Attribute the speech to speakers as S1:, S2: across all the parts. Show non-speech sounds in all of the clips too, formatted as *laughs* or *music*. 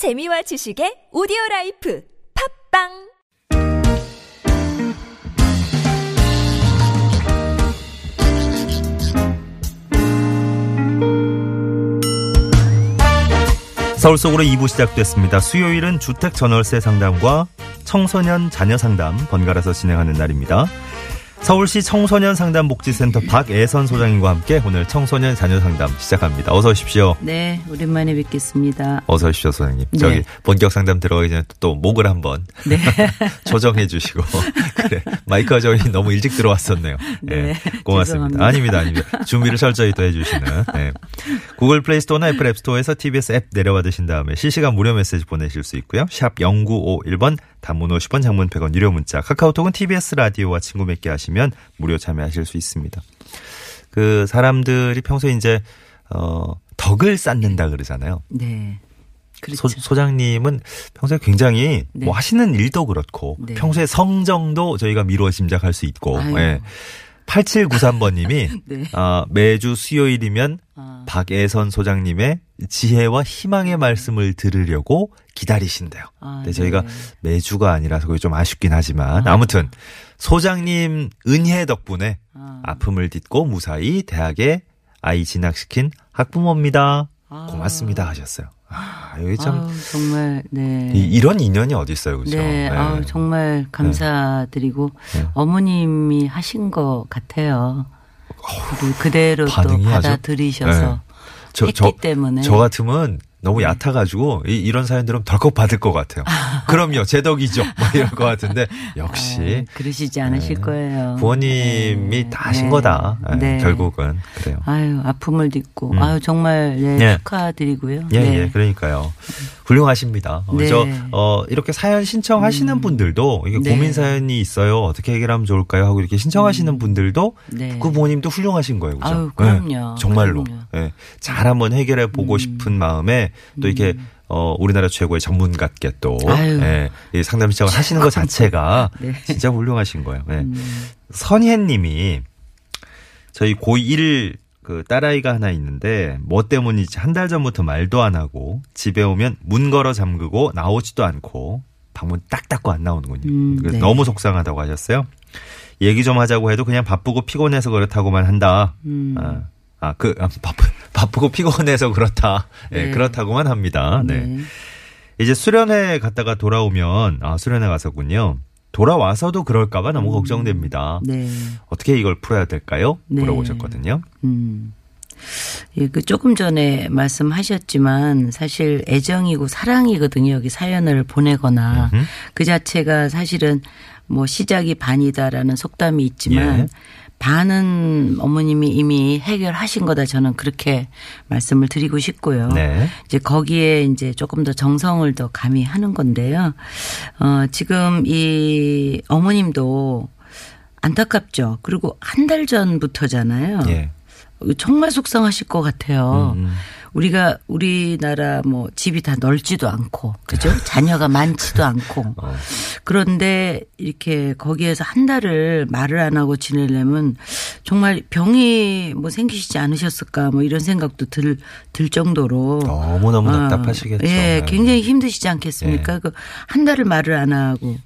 S1: 재미와 지식의 오디오 라이프 팟빵
S2: 서울 속으로 2부 시작됐습니다. 수요일은 주택 전월세 상담과 청소년 자녀 상담 번갈아서 진행하는 날입니다. 서울시 청소년 상담 복지센터 박애선 소장님과 함께 오늘 청소년 자녀 상담 시작합니다. 어서 오십시오.
S3: 네, 오랜만에 뵙겠습니다.
S2: 어서 오십시오, 소장님.
S3: 네.
S2: 저기 본격 상담 들어가기 전에 또 목을 한번
S3: 네. *laughs*
S2: 조정해 주시고 *laughs* 그래 마이크가 저희 너무 일찍 들어왔었네요.
S3: 네,
S2: 고맙습니다.
S3: 죄송합니다.
S2: 아닙니다, 아닙니다. 준비를 철저히 또 해주시는. 네. 구글 플레이 스토어나 애플 앱 스토어에서 TBS 앱 내려받으신 다음에 실시간 무료 메시지 보내실 수 있고요. 샵 #0951번 단문 50원, 장문 100원 유료 문자. 카카오톡은 TBS 라디오와 친구 맺게 하시면 무료 참여하실 수 있습니다. 그 사람들이 평소에 이제 어 덕을 쌓는다 그러잖아요.
S3: 네. 그렇죠.
S2: 소, 소장님은 평소에 굉장히
S3: 네.
S2: 뭐 하시는 일도 그렇고
S3: 네.
S2: 평소에 성정도 저희가 미루어 짐작할 수 있고
S3: 아유.
S2: 예. 8793번님이 *laughs*
S3: 네.
S2: 아, 매주 수요일이면
S3: 아.
S2: 박애선 소장님의 지혜와 희망의 말씀을 들으려고 기다리신대요.
S3: 아,
S2: 근데 저희가
S3: 네.
S2: 매주가 아니라서 그게 좀 아쉽긴 하지만 아 무튼 소장님 은혜 덕분에
S3: 아.
S2: 아픔을 딛고 무사히 대학에 아이 진학시킨 학부모입니다.
S3: 아.
S2: 고맙습니다 하셨어요. 아, 여기 참
S3: 정말 네.
S2: 이, 이런 인연이 어디 있어요, 그죠?
S3: 네, 아우, 정말 감사드리고
S2: 네.
S3: 어머님이 하신 것 같아요. 그리고 그대로 또 받아들이셔서
S2: 네. 저,
S3: 했기
S2: 저,
S3: 때문에
S2: 저 같으면 너무 얕아가지고 이, 이런 사연 들으면 덜컥 받을 것 같아요. 그럼요, 제 덕이죠. 막 이럴 것 같은데 *laughs* 역시
S3: 아, 그러시지 않으실
S2: 네.
S3: 거예요.
S2: 부모님이
S3: 네.
S2: 다 하신
S3: 네.
S2: 거다. 예,
S3: 네.
S2: 결국은 그래요.
S3: 아유 아픔을 딛고
S2: 음.
S3: 아유 정말 네,
S2: 예.
S3: 축하드리고요.
S2: 예,
S3: 네.
S2: 예, 그러니까요. 훌륭하십니다. 어,
S3: 네.
S2: 저, 어, 이렇게 사연 신청하시는 분들도, 이게
S3: 네.
S2: 고민 사연이 있어요. 어떻게 해결하면 좋을까요? 하고 이렇게 신청하시는 분들도,
S3: 네.
S2: 그 부모님도 훌륭하신 거예요. 그죠?
S3: 아유, 그럼요.
S2: 예, 정말로.
S3: 그럼요.
S2: 예, 잘 한번 해결해 보고 싶은 마음에 또 이렇게, 어, 우리나라 최고의 전문가께 또. 예, 이 상담 신청을 하시는 것 자체가 *laughs*
S3: 네.
S2: 진짜 훌륭하신 거예요. 예.
S3: 음.
S2: 선혜 님이 저희 고1 그 딸아이가 하나 있는데 뭐 때문인지 한 달 전부터 말도 안 하고 집에 오면 문 걸어 잠그고 나오지도 않고 방문 딱 닫고 안 나오는군요.
S3: 음,
S2: 그래서
S3: 네.
S2: 너무 속상하다고 하셨어요. 얘기 좀 하자고 해도 그냥 바쁘고 피곤해서 그렇다고만 한다.
S3: 음.
S2: 아, 아, 그, 아, 바쁘, *laughs* 바쁘고 피곤해서 그렇다. 예,
S3: 네.
S2: 그렇다고만 합니다. 네.
S3: 네.
S2: 이제 수련회 갔다가 돌아오면, 아, 수련회 가서군요. 돌아와서도 그럴까봐 너무 걱정됩니다.
S3: 네.
S2: 어떻게 이걸 풀어야 될까요?
S3: 네.
S2: 물어보셨거든요.
S3: 음. 예, 그 조금 전에 말씀하셨지만 사실 애정이고 사랑이거든요. 여기 사연을 보내거나
S2: 음흠.
S3: 그 자체가 사실은 뭐 시작이 반이다라는 속담이 있지만
S2: 예.
S3: 반은 어머님이 이미 해결하신 거다 저는 그렇게 말씀을 드리고 싶고요.
S2: 네.
S3: 이제 거기에 이제 조금 더 정성을 더 가미하는 건데요. 어, 지금 이 어머님도 안타깝죠. 그리고 한 달 전부터잖아요.
S2: 예.
S3: 정말 속상하실 것 같아요.
S2: 음.
S3: 우리가 우리나라 뭐 집이 다 넓지도 않고 그죠? 자녀가 많지도 않고 *laughs*
S2: 어.
S3: 그런데 이렇게 거기에서 한 달을 말을 안 하고 지내려면 정말 병이 뭐 생기시지 않으셨을까 뭐 이런 생각도 들, 들 정도로
S2: 너무너무
S3: 어,
S2: 답답하시겠죠.
S3: 예,
S2: 네.
S3: 굉장히 힘드시지 않겠습니까? 그한 달을 말을 안 하고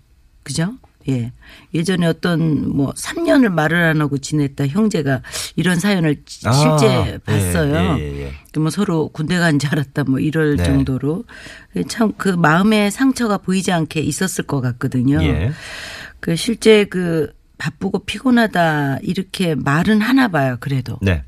S3: 그죠? 예. 예전에 어떤 뭐 3년을 말을 안 하고 지냈다 형제가 이런 사연을
S2: 아,
S3: 실제 봤어요.
S2: 예, 예, 예.
S3: 그뭐 서로 군대 간 줄 알았다 뭐 이럴
S2: 네.
S3: 정도로 참 그 마음의 상처가 보이지 않게 있었을 것 같거든요.
S2: 예.
S3: 그 실제 그 바쁘고 피곤하다 이렇게 말은 하나 봐요. 그래도.
S2: 네.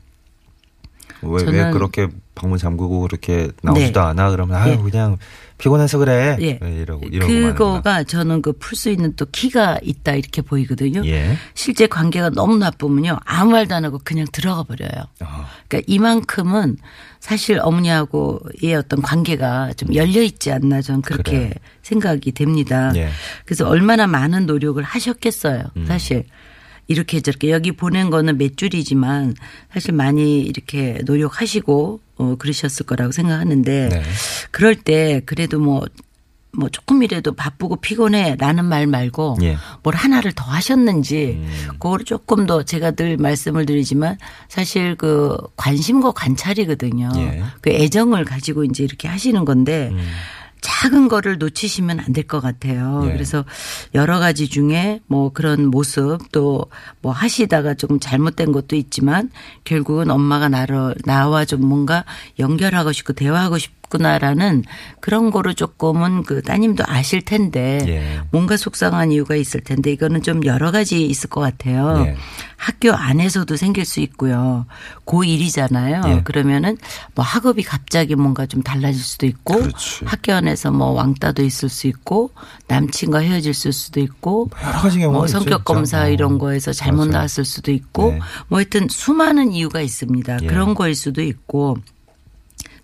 S2: 왜, 왜 그렇게 방문 잠그고 그렇게 나오지도
S3: 네.
S2: 않아? 그러면 아유
S3: 예.
S2: 그냥 피곤해서 그래.
S3: 예.
S2: 네, 이러고 이러고.
S3: 그거가 저는 그 풀 수 있는 또 키가 있다 이렇게 보이거든요.
S2: 예.
S3: 실제 관계가 너무 나쁘면요. 아무 말도 안 하고 그냥 들어가 버려요.
S2: 아,
S3: 그러니까 이만큼은 사실 어머니하고의 어떤 관계가 좀 열려 있지 않나 저는 그렇게
S2: 그래요.
S3: 생각이 됩니다.
S2: 예.
S3: 그래서 얼마나 많은 노력을 하셨겠어요.
S2: 음.
S3: 사실 이렇게 저렇게 여기 보낸 거는 몇 줄이지만 사실 많이 이렇게 노력하시고 어 그러셨을 거라고 생각하는데
S2: 네.
S3: 그럴 때 그래도 뭐뭐 조금이라도 바쁘고 피곤해라는 말 말고
S2: 예.
S3: 뭘 하나를 더 하셨는지
S2: 음.
S3: 그거를 조금 더 제가 늘 말씀을 드리지만 사실 그 관심과 관찰이거든요.
S2: 예.
S3: 그 애정을 가지고 이제 이렇게 하시는 건데
S2: 음.
S3: 작은 거를 놓치시면 안 될 것 같아요.
S2: 예.
S3: 그래서 여러 가지 중에 뭐 그런 모습 또 뭐 하시다가 조금 잘못된 것도 있지만 결국은 엄마가 나를 나와 좀 뭔가 연결하고 싶고 대화하고 싶 구나라는 그런 거를 조금은 그 따님도 아실 텐데
S2: 예.
S3: 뭔가 속상한 이유가 있을 텐데 이거는 좀 여러 가지 있을 것 같아요.
S2: 예.
S3: 학교 안에서도 생길 수 있고요. 고1이잖아요.
S2: 예.
S3: 그러면은 뭐 학업이 갑자기 뭔가 좀 달라질 수도 있고
S2: 그렇지.
S3: 학교 안에서 뭐 왕따도 있을 수 있고 남친과 헤어질 수도 있고
S2: 여러 가지 경우가
S3: 뭐
S2: 있죠,
S3: 성격
S2: 진짜.
S3: 검사
S2: 어.
S3: 이런 거에서 잘못
S2: 맞아요.
S3: 나왔을 수도 있고
S2: 네.
S3: 뭐 하여튼 수많은 이유가 있습니다.
S2: 예.
S3: 그런 거일 수도 있고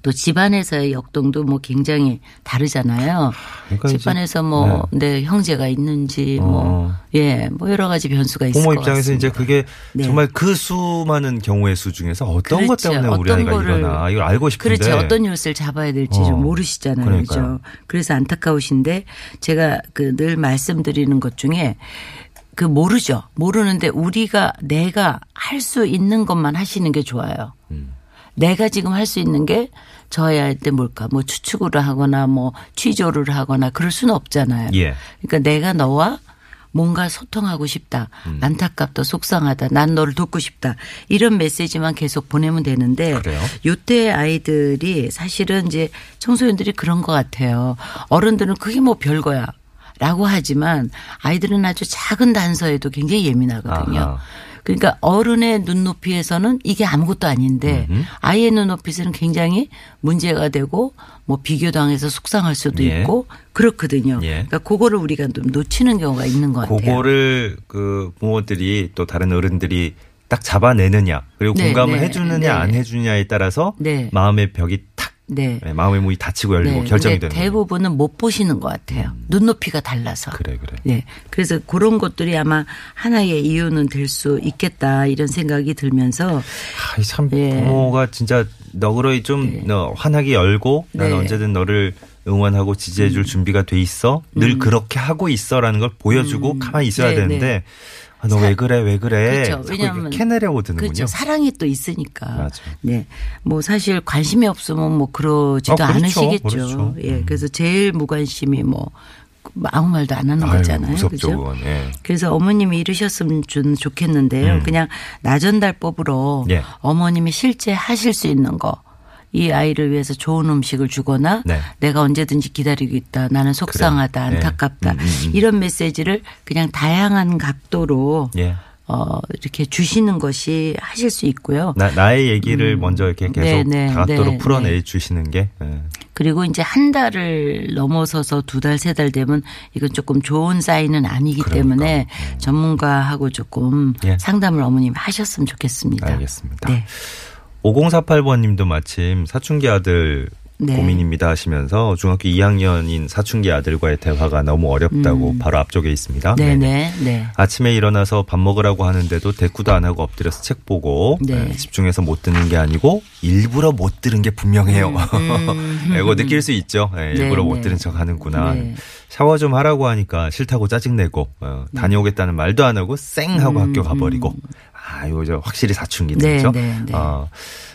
S3: 또 집안에서의 역동도 뭐 굉장히 다르잖아요.
S2: 그러니까
S3: 집안에서 뭐내 형제가 있는지
S2: 어.
S3: 뭐 예, 뭐 여러 가지 변수가 있을
S2: 부모
S3: 것
S2: 입장에서. 이제 그게
S3: 네.
S2: 정말 그 수많은 경우의 수 중에서 어떤 것
S3: 그렇죠.
S2: 때문에 우리
S3: 어떤
S2: 아이가
S3: 거를-
S2: 일어나 이걸 알고 싶은데
S3: 그렇죠. 어떤 뉴스를 잡아야 될지
S2: 어.
S3: 좀 모르시잖아요.
S2: 그러니까요.
S3: 그렇죠. 그래서 안타까우신데 제가 그 늘 말씀드리는 것 중에 그 모르죠. 모르는데 우리가 내가 할 수 있는 것만 하시는 게 좋아요.
S2: 음.
S3: 내가 지금 할 수 있는 게 저야 할 때 뭘까? 뭐 추측을 하거나 뭐 취조를 하거나 그럴 수는 없잖아요.
S2: 예.
S3: 그러니까 내가 너와 뭔가 소통하고 싶다.
S2: 음.
S3: 안타깝다. 속상하다. 난 너를 돕고 싶다. 이런 메시지만 계속 보내면 되는데
S2: 그래요?
S3: 요때 아이들이 사실은 이제 청소년들이 그런 것 같아요. 어른들은 그게 뭐 별거야. 라고 하지만 아이들은 아주 작은 단서에도 굉장히 예민하거든요.
S2: 아하.
S3: 그러니까 어른의 눈높이에서는 이게 아무것도 아닌데
S2: 음흠.
S3: 아이의 눈높이에서는 굉장히 문제가 되고 뭐 비교당해서 속상할 수도
S2: 예.
S3: 있고 그렇거든요.
S2: 예.
S3: 그러니까 그거를 우리가 좀 놓치는 경우가 있는 것 같아요.
S2: 그거를 그 부모들이 또 다른 어른들이 딱 잡아내느냐 그리고
S3: 네,
S2: 공감을
S3: 네,
S2: 해주느냐
S3: 네.
S2: 안 해주느냐에 따라서
S3: 네.
S2: 마음의 벽이 탁
S3: 네.
S2: 네, 마음의 문이 닫히고 열리고
S3: 네.
S2: 결정이 되는.
S3: 대부분은 못 보시는 것 같아요. 눈높이가 달라서.
S2: 그래 그래.
S3: 네. 그래서 그런 것들이 아마 하나의 이유는 될 수 있겠다 이런 생각이 들면서
S2: 아, 참
S3: 예.
S2: 부모가 진짜 너그러이 좀 너, 환하게 열고 나는
S3: 네.
S2: 언제든 너를 응원하고 지지해줄 준비가 돼 있어 늘 그렇게 하고 있어라는 걸 보여주고 가만히 있어야
S3: 네,
S2: 되는데
S3: 네.
S2: 아, 너왜 그래 왜 그래
S3: 그렇죠. 왜냐하면
S2: 캐내려고 드는군요.
S3: 그렇죠. 사랑이 또 있으니까.
S2: 맞아.
S3: 네. 뭐 사실 관심이 없으면 뭐 그러지도
S2: 아, 그렇죠.
S3: 않으시겠죠.
S2: 그렇죠.
S3: 예.
S2: 음.
S3: 그래서 제일 무관심이 뭐 아무 말도 안 하는
S2: 아유,
S3: 거잖아요.
S2: 무섭죠. 예.
S3: 그래서 어머님이 이러셨으면 좀 좋겠는데요.
S2: 음.
S3: 그냥 나전달법으로
S2: 예.
S3: 어머님이 실제 하실 수 있는 거. 이 아이를 위해서 좋은 음식을 주거나
S2: 네.
S3: 내가 언제든지 기다리고 있다. 나는 속상하다.
S2: 그래. 네.
S3: 안타깝다.
S2: 음, 음, 음.
S3: 이런 메시지를 그냥 다양한 각도로
S2: 예.
S3: 어, 이렇게 주시는 것이 하실 수 있고요.
S2: 나, 나의 얘기를 먼저 이렇게 계속
S3: 네, 네,
S2: 다각도로
S3: 네,
S2: 풀어내
S3: 네.
S2: 주시는 게 예.
S3: 그리고 이제 한 달을 넘어서서 두 달, 세 달 되면 이건 조금 좋은 사인은 아니기
S2: 그러니까.
S3: 때문에 전문가하고 조금
S2: 예.
S3: 상담을 어머님 하셨으면 좋겠습니다.
S2: 알겠습니다.
S3: 네.
S2: 5048번 님도 마침 사춘기 아들
S3: 네.
S2: 고민입니다 하시면서 중학교 2학년인 사춘기 아들과의 대화가 너무 어렵다고 바로 앞쪽에 있습니다.
S3: 음. 네,
S2: 네네.
S3: 네, 네.
S2: 아침에 일어나서 밥 먹으라고 하는데도 대꾸도 안 하고 엎드려서 책 보고
S3: 네.
S2: 네, 집중해서 못 듣는 게 아니고 일부러 못 들은 게 분명해요. *laughs* 이거 느낄 수 있죠. 네,
S3: 음, 네,
S2: 일부러 못
S3: 네.
S2: 들은 척 하는구나.
S3: 네.
S2: 샤워 좀 하라고 하니까 싫다고 짜증내고 어, 다녀오겠다는 말도 안 하고 쌩 하고 학교 가버리고. 아, 이거 저 확실히 사춘기네.
S3: 음, 네? 네, 네.
S2: 어,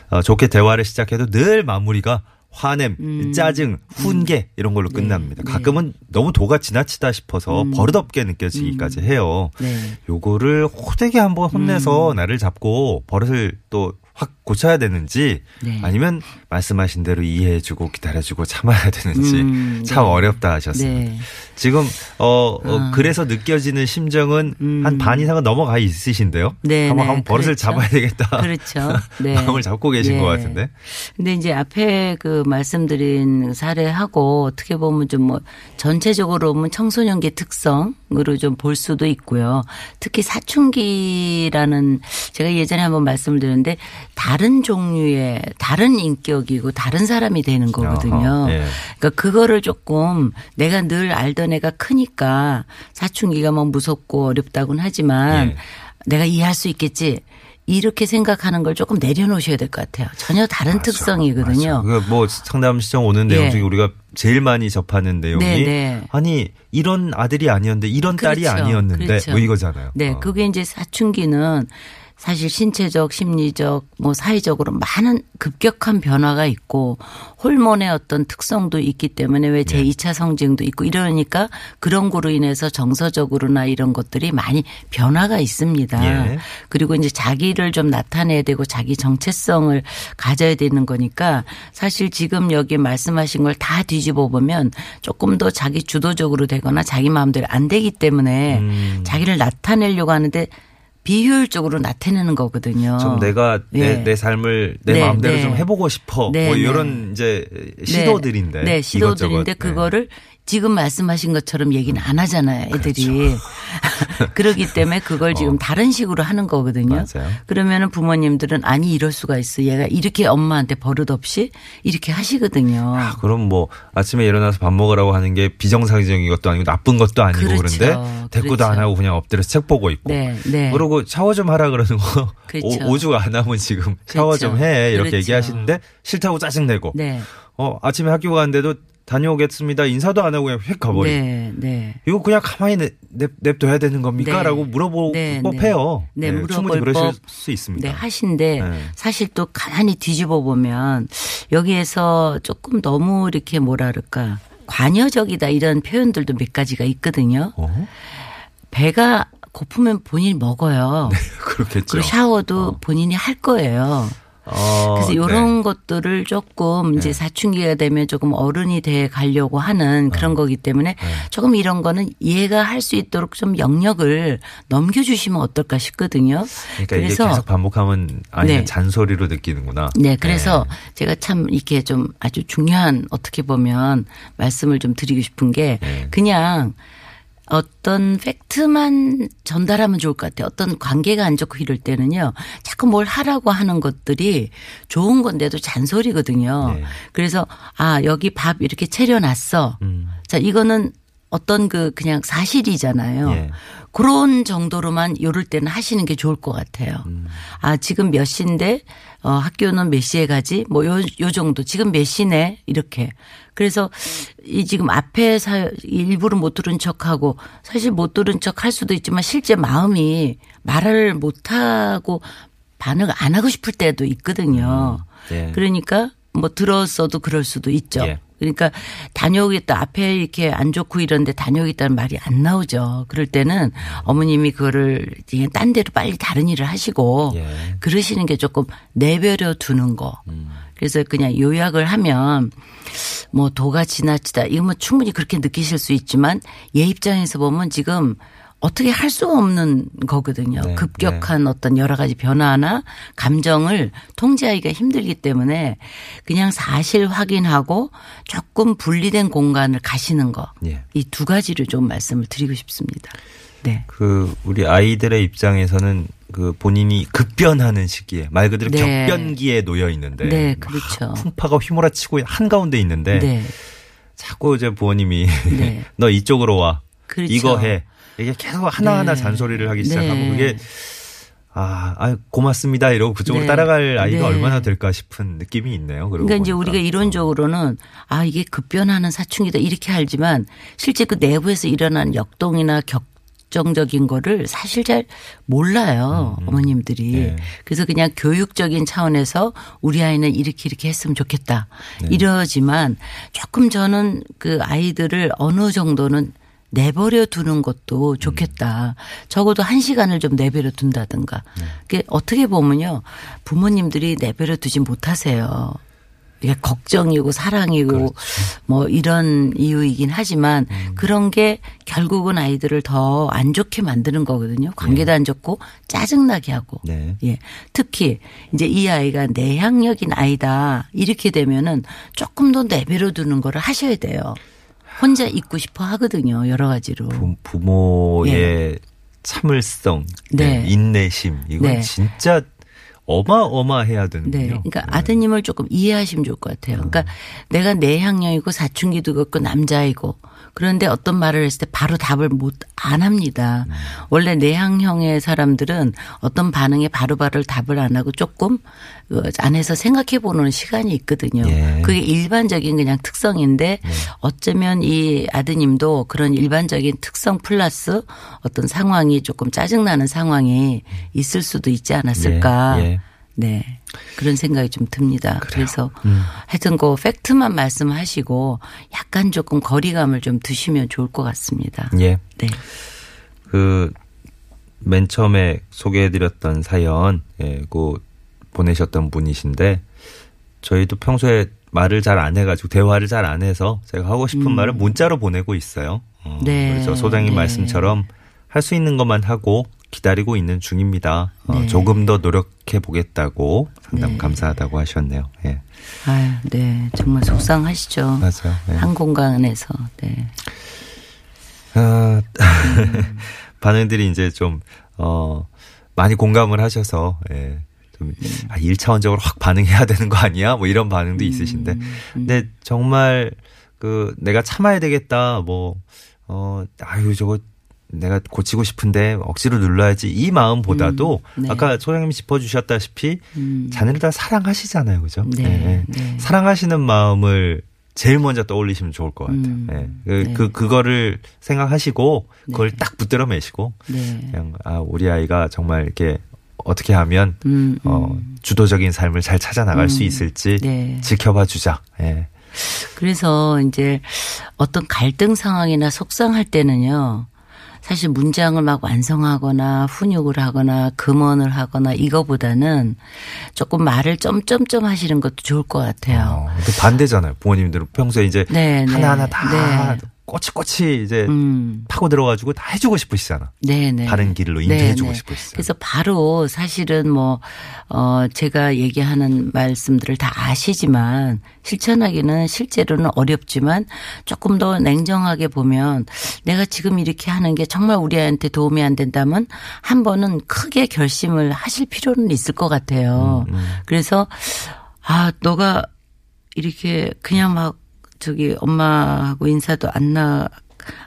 S2: 어, 좋게 대화를 시작해도 늘 마무리가 화냄, 짜증, 훈계 이런 걸로 끝납니다.
S3: 음. 네.
S2: 가끔은 너무 도가 지나치다 싶어서 버릇없게 느껴지기까지 해요.
S3: 네.
S2: 요거를 호되게 한번
S3: 음.
S2: 혼내서 나를 잡고 버릇을 또 확 고쳐야 되는지
S3: 네.
S2: 아니면 말씀하신 대로 이해해주고 기다려주고 참아야 되는지
S3: 음,
S2: 참
S3: 네.
S2: 어렵다 하셨습니다.
S3: 네.
S2: 지금 어, 어,
S3: 아.
S2: 그래서 느껴지는 심정은
S3: 음.
S2: 한반 이상은 넘어가 있으신데요.
S3: 네,
S2: 한번,
S3: 네,
S2: 한번 버릇을
S3: 그렇죠.
S2: 잡아야 되겠다.
S3: 그렇죠. *laughs* 네.
S2: 마음을 잡고 계신
S3: 예.
S2: 것 같은데.
S3: 근데 이제 앞에 그 말씀드린 사례하고 어떻게 보면 좀 뭐 전체적으로 보면 청소년기 특성으로 좀 볼 수도 있고요. 특히 사춘기라는 제가 예전에 한번 말씀을 드렸는데 다른 종류의 다른 인격이고 다른 사람이 되는 거거든요.
S2: 어허, 예.
S3: 그러니까 그거를 조금 내가 늘 알던 애가 크니까 사춘기가 뭐 무섭고 어렵다고는 하지만
S2: 예.
S3: 내가 이해할 수 있겠지. 이렇게 생각하는 걸 조금 내려놓으셔야 될 것 같아요. 전혀 다른 특성이거든요.
S2: 맞아. 그뭐 상담 시청 오는 내용
S3: 예.
S2: 중에 우리가 제일 많이 접하는 내용이
S3: 네, 네.
S2: 아니 이런 아들이 아니었는데 이런 딸이
S3: 그렇죠.
S2: 아니었는데
S3: 그렇죠.
S2: 뭐 이거잖아요.
S3: 네,
S2: 어.
S3: 그게 이제 사춘기는 사실 신체적, 심리적, 뭐 사회적으로 많은 급격한 변화가 있고 호르몬의 어떤 특성도 있기 때문에 왜 제2차 성징도 있고 이러니까 그런 거로 인해서 정서적으로나 이런 것들이 많이 변화가 있습니다.
S2: 예.
S3: 그리고 이제 자기를 좀 나타내야 되고 자기 정체성을 가져야 되는 거니까 사실 지금 여기 말씀하신 걸 다 뒤집어 보면 조금 더 자기 주도적으로 되거나 자기 마음대로 안 되기 때문에
S2: 음.
S3: 자기를 나타내려고 하는데 비효율적으로 나타내는 거거든요.
S2: 좀 내가 내,
S3: 예.
S2: 내 삶을 내
S3: 네,
S2: 마음대로
S3: 네.
S2: 좀 해보고 싶어.
S3: 네,
S2: 뭐
S3: 네.
S2: 이런 이제 시도들인데.
S3: 네, 시도들인데
S2: 이것저것. 네.
S3: 그거를 지금 말씀하신 것처럼 얘기는 안 하잖아요, 애들이. *laughs* 그렇기 때문에 그걸 지금 다른 식으로 하는 거거든요.
S2: 그렇죠. 맞아요.
S3: 그러면은 부모님들은 아니 이럴 수가 있어. 얘가 이렇게 엄마한테 버릇 없이 이렇게 하시거든요.
S2: 아, 그럼 뭐 아침에 일어나서 밥 먹으라고 하는 게 비정상적인 것도 아니고 나쁜 것도 아니고 그
S3: 그렇죠.
S2: 런데 대꾸도
S3: 그렇죠.
S2: 안 하고 그냥 엎드려서 책 보고 있고.
S3: 네, 네.
S2: 그러고 샤워 좀 하라 그러는 거
S3: 그렇죠.
S2: 오, 오죽 안 하면 지금 샤워
S3: 그렇죠.
S2: 좀해 이렇게
S3: 그렇죠.
S2: 얘기하시는데 싫다고 짜증내고
S3: 네.
S2: 어 아침에 학교 가는데도 다녀오겠습니다 인사도 안 하고 그냥 휙 가버리고
S3: 네, 네.
S2: 이거 그냥 가만히 냅, 냅, 냅둬야 되는 겁니까?
S3: 네.
S2: 라고 물어볼
S3: 네,
S2: 법해요.
S3: 네. 네,
S2: 충분히
S3: 물어볼
S2: 그러실
S3: 법.
S2: 수 있습니다.
S3: 네, 하신데
S2: 네.
S3: 사실 또 가만히 뒤집어 보면 여기에서 조금 너무 이렇게 뭐라 그럴까 관여적이다 이런 표현들도 몇 가지가 있거든요.
S2: 어?
S3: 배가 고프면 본인이 먹어요. *laughs*
S2: 그렇겠죠.
S3: 샤워도 본인이 할 거예요.
S2: 어,
S3: 그래서
S2: 네.
S3: 이런 것들을 조금 이제 사춘기가 되면 조금 어른이 돼 가려고 하는 그런 거기 때문에
S2: 네.
S3: 조금 이런 거는 이해가 할 수 있도록 좀 영역을 넘겨주시면 어떨까 싶거든요.
S2: 그러니까 이게 계속 반복하면 아니면
S3: 네.
S2: 잔소리로 느끼는구나.
S3: 네, 그래서 제가 참 이렇게 좀 아주 중요한 어떻게 보면 말씀을 좀 드리고 싶은 게
S2: 네.
S3: 그냥 어떤 팩트만 전달하면 좋을 것 같아요. 어떤 관계가 안 좋고 이럴 때는요. 자꾸 뭘 하라고 하는 것들이 좋은 건데도 잔소리거든요.
S2: 네.
S3: 그래서 아, 여기 밥 이렇게 차려놨어.
S2: 음.
S3: 자, 이거는 어떤 그 그냥 사실이잖아요.
S2: 예.
S3: 그런 정도로만 요럴 때는 하시는 게 좋을 것 같아요.
S2: 음.
S3: 아, 지금 몇 시인데, 어, 학교는 몇 시에 가지? 뭐 요, 요 정도. 지금 몇 시네? 이렇게. 그래서 이 지금 앞에 사, 일부러 못 들은 척 하고 사실 못 들은 척 할 수도 있지만 실제 마음이 말을 못 하고 반응 안 하고 싶을 때도 있거든요.
S2: 예.
S3: 그러니까 뭐 들었어도 그럴 수도 있죠.
S2: 예.
S3: 그러니까 다녀오겠다 앞에 이렇게 안 좋고 이런데 다녀오겠다는 말이 안 나오죠. 그럴 때는 어머님이 그거를 그냥 딴 데로 빨리 다른 일을 하시고
S2: 예.
S3: 그러시는 게 조금 내버려 두는 거. 그래서 그냥 요약을 하면 뭐 도가 지나치다 이거 뭐 충분히 그렇게 느끼실 수 있지만 얘 입장에서 보면 지금 어떻게 할 수 없는 거거든요.
S2: 네,
S3: 급격한 어떤 여러 가지 변화나 감정을 통제하기가 힘들기 때문에 그냥 사실 확인하고 조금 분리된 공간을 가시는 거.
S2: 예.
S3: 이두 가지를 좀 말씀을 드리고 싶습니다. 네.
S2: 그 우리 아이들의 입장에서는 그 본인이 급변하는 시기에 말 그대로
S3: 네.
S2: 격변기에 놓여 있는데
S3: 네, 그렇죠.
S2: 풍파가 휘몰아치고 한 가운데 있는데
S3: 네.
S2: 자꾸 이제 부모님이
S3: 네. *laughs*
S2: 너 이쪽으로 와
S3: 그렇죠.
S2: 이거 해 이게 계속 하나하나
S3: 네.
S2: 잔소리를 하기 시작하면
S3: 네.
S2: 그게 아, 아 고맙습니다 이러고 그쪽으로
S3: 네.
S2: 따라갈 아이가
S3: 네.
S2: 얼마나 될까 싶은 느낌이 있네요.
S3: 그러니까 이제
S2: 보니까.
S3: 우리가 이론적으로는 아 이게 급변하는 사춘기다 이렇게 알지만 실제 그 내부에서 일어나는 역동이나 격 정적인 거를 사실 잘 몰라요 어머님들이
S2: 네.
S3: 그래서 그냥 교육적인 차원에서 우리 아이는 이렇게 이렇게 했으면 좋겠다
S2: 네.
S3: 이러지만 조금 저는 그 아이들을 어느 정도는 내버려 두는 것도 좋겠다. 적어도 한 시간을 좀 내버려 둔다든가. 그게 어떻게 보면요. 부모님들이 내버려 두지 못하세요. 이게 걱정이고 사랑이고 뭐 이런 이유이긴 하지만 그런 게 결국은 아이들을 더 안 좋게 만드는 거거든요. 관계도 안 좋고 짜증나게 하고.
S2: 네.
S3: 예. 특히 이제 이 아이가 내향력인 아이다. 이렇게 되면은 조금 더 내버려 두는 거를 하셔야 돼요. 혼자 있고 싶어 하거든요. 여러 가지로.
S2: 부, 부모의 참을성,
S3: 네.
S2: 네, 인내심 이건
S3: 네.
S2: 진짜 어마어마해야 되는군요.
S3: 네. 그러니까 아드님을 조금 이해하시면 좋을 것 같아요. 그러니까 내가 내향형이고 사춘기도 그렇고 남자이고 그런데 어떤 말을 했을 때 바로 답을 못 안 합니다.
S2: 음.
S3: 원래 내향형의 사람들은 어떤 반응에 바로바로 답을 안 하고 조금 그 안에서 생각해 보는 시간이 있거든요.
S2: 예.
S3: 그게 일반적인 그냥 특성인데
S2: 네.
S3: 어쩌면 이 아드님도 그런 일반적인 특성 플러스 어떤 상황이 조금 짜증나는 상황이 있을 수도 있지 않았을까.
S2: 예, 예.
S3: 네. 그런 생각이 좀 듭니다. 그래서
S2: 음.
S3: 하여튼 그 팩트만 말씀하시고 약간 조금 거리감을 좀 두시면 좋을 것 같습니다.
S2: 예.
S3: 네.
S2: 그 맨 처음에 소개해드렸던 사연, 예, 그 보내셨던 분이신데 저희도 평소에 말을 잘 안 해가지고 대화를 잘 안 해서 제가 하고 싶은 말을 문자로 보내고 있어요. 어,
S3: 음. 네.
S2: 그래서 소장님
S3: 네.
S2: 말씀처럼 할 수 있는 것만 하고 기다리고 있는 중입니다. 어,
S3: 네.
S2: 조금 더 노력해 보겠다고 상담
S3: 네.
S2: 감사하다고 하셨네요. 예,
S3: 아유, 네. 정말 속상하시죠.
S2: 맞아요. 예.
S3: 한 공간에서. 네.
S2: 아, *laughs* 반응들이 이제 좀, 어, 많이 공감을 하셔서, 예. 좀, 아, 1차원적으로 확 반응해야 되는 거 아니야? 뭐 이런 반응도 있으신데. 근데 정말, 그, 내가 참아야 되겠다, 뭐, 어, 아유, 저거, 내가 고치고 싶은데 억지로 눌러야지 이 마음보다도
S3: 음, 네.
S2: 아까 소장님이 짚어주셨다시피
S3: 음.
S2: 자녀를 다 사랑하시잖아요, 그죠?
S3: 네,
S2: 예, 예.
S3: 네.
S2: 사랑하시는 마음을 제일 먼저 떠올리시면 좋을 것 같아요.
S3: 음,
S2: 예. 그,
S3: 네.
S2: 그, 그거를 생각하시고 그걸 딱 붙들어 매시고
S3: 네.
S2: 그냥 아, 우리 아이가 정말 이렇게 어떻게 하면
S3: 음, 음.
S2: 어, 주도적인 삶을 잘 찾아 나갈 수 있을지
S3: 네.
S2: 지켜봐 주자. 예.
S3: 그래서 이제 어떤 갈등 상황이나 속상할 때는요. 사실 문장을 막 완성하거나 훈육을 하거나 금언을 하거나 이거보다는 조금 말을 점점점 하시는 것도 좋을 것 같아요.
S2: 어, 반대잖아요. 부모님들은 평소에 이제
S3: 네, 네.
S2: 하나하나 다
S3: 네.
S2: 꼬치꼬치 이제
S3: 음.
S2: 파고 들어가지고 다 해주고 싶으시잖아.
S3: 네네.
S2: 바른 길로 인도해주고 싶으시죠.
S3: 그래서 바로 사실은 뭐, 어, 제가 얘기하는 말씀들을 다 아시지만 실천하기는 실제로는 어렵지만 조금 더 냉정하게 보면 내가 지금 이렇게 하는 게 정말 우리 아이한테 도움이 안 된다면 한 번은 크게 결심을 하실 필요는 있을 것 같아요.
S2: 음,
S3: 그래서 아, 너가 이렇게 그냥 막 저기 엄마하고 인사도 안 나,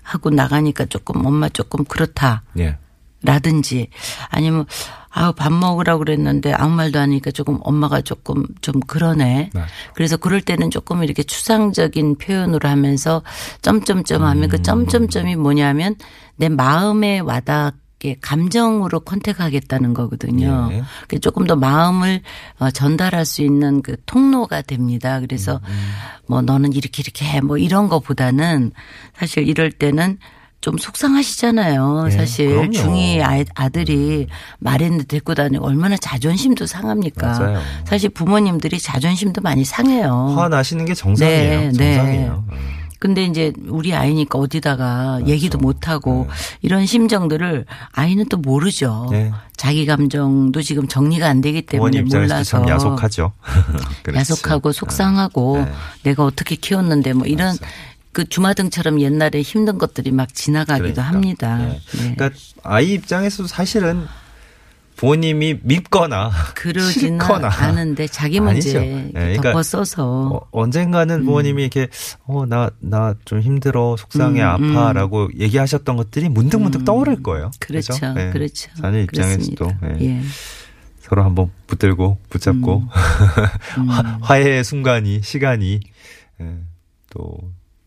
S3: 하고 나가니까 조금 엄마 조금 그렇다.
S2: 예.
S3: 라든지 아니면 아우 밥 먹으라고 그랬는데 아무 말도 안 하니까 조금 엄마가 조금 좀 그러네.
S2: 네.
S3: 그래서 그럴 때는 조금 이렇게 추상적인 표현으로 하면서 점점점 하면
S2: 음.
S3: 그 점점점이 뭐냐면 내 마음에 와닿게 감정으로 컨택하겠다는 거거든요.
S2: 예.
S3: 그 조금 더 마음을 어, 전달할 수 있는 그 통로가 됩니다. 그래서
S2: 음,
S3: 뭐 너는 이렇게 이렇게 해 뭐 이런 거보다는 사실 이럴 때는 좀 속상하시잖아요.
S2: 예,
S3: 사실
S2: 그럼요.
S3: 중이 아이, 아들이 말했는데 데리고 다니고 얼마나 자존심도 상합니까?
S2: 맞아요.
S3: 사실 부모님들이 자존심도 많이 상해요.
S2: 화 나시는 게 정상이에요.
S3: 어. 네, 네.
S2: 정상이에요. 음.
S3: 근데 이제 우리 아이니까 어디다가 얘기도 못 하고 이런 심정들을 아이는 또 모르죠.
S2: 네.
S3: 자기 감정도 지금 정리가 안 되기 때문에 몰라서
S2: 참 야속하죠. *laughs*
S3: 야속하고 속상하고
S2: 네.
S3: 내가 어떻게 키웠는데 뭐 이런 그 주마등처럼 옛날에 힘든 것들이 막 지나가기도
S2: 그러니까.
S3: 합니다.
S2: 네.
S3: 네.
S2: 그러니까 아이 입장에서도 사실은 부모님이 밉거나
S3: 그러지는
S2: 싫거나
S3: 않은데 자기 문제.
S2: 네, 그러니까
S3: 덮어 써서
S2: 어, 언젠가는 부모님이 이렇게 어 나 나 좀 힘들어 속상해
S3: 음,
S2: 아파라고 얘기하셨던 것들이 문득문득 떠오를 거예요.
S3: 그렇죠.
S2: 그죠? 네.
S3: 그렇죠.
S2: 자녀 입장에서도. 예.
S3: 예.
S2: 서로 한번 붙들고 붙잡고
S3: 음. *laughs*
S2: 화- 화해의 순간이 시간이 예, 또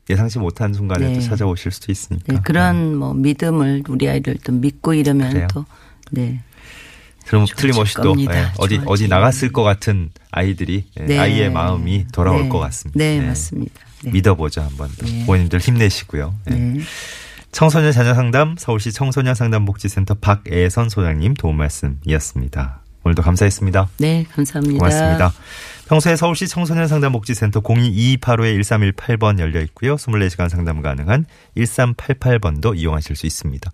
S2: 예상치 못한 순간에
S3: 네.
S2: 또 찾아오실 수도 있으니까.
S3: 네, 그런 뭐 믿음을 우리 아이들도 믿고 이러면
S2: 그래요.
S3: 또 네.
S2: 그럼
S3: 좋을
S2: 틀림없이 또. 예, 어디 어디 나갔을 것 같은 아이들이 예,
S3: 네.
S2: 아이의 마음이 돌아올
S3: 네.
S2: 것 같습니다.
S3: 네,
S2: 예.
S3: 맞습니다. 네.
S2: 믿어보죠 한번 또
S3: 네.
S2: 부모님들 힘내시고요. 예.
S3: 네.
S2: 청소년 자녀 상담 서울시 청소년 상담복지센터 박애선 소장님 도움 말씀이었습니다. 오늘도 감사했습니다.
S3: 네, 감사합니다.
S2: 고맙습니다. 평소에 서울시 청소년 상담복지센터 0228-1318번 열려 있고요. 24시간 상담 가능한 1388번도 이용하실 수 있습니다.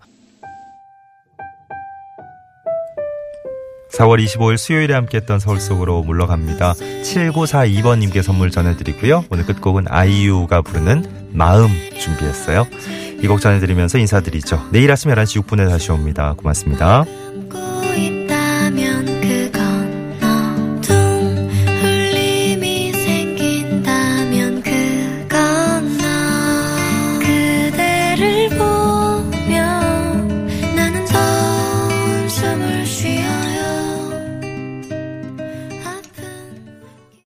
S2: 4월 25일 수요일에 함께했던 서울 속으로 물러갑니다. 7942번님께 선물 전해드리고요. 오늘 끝곡은 아이유가 부르는 마음 준비했어요. 이 곡 전해드리면서 인사드리죠. 내일 아침 11시 6분에 다시 옵니다. 고맙습니다.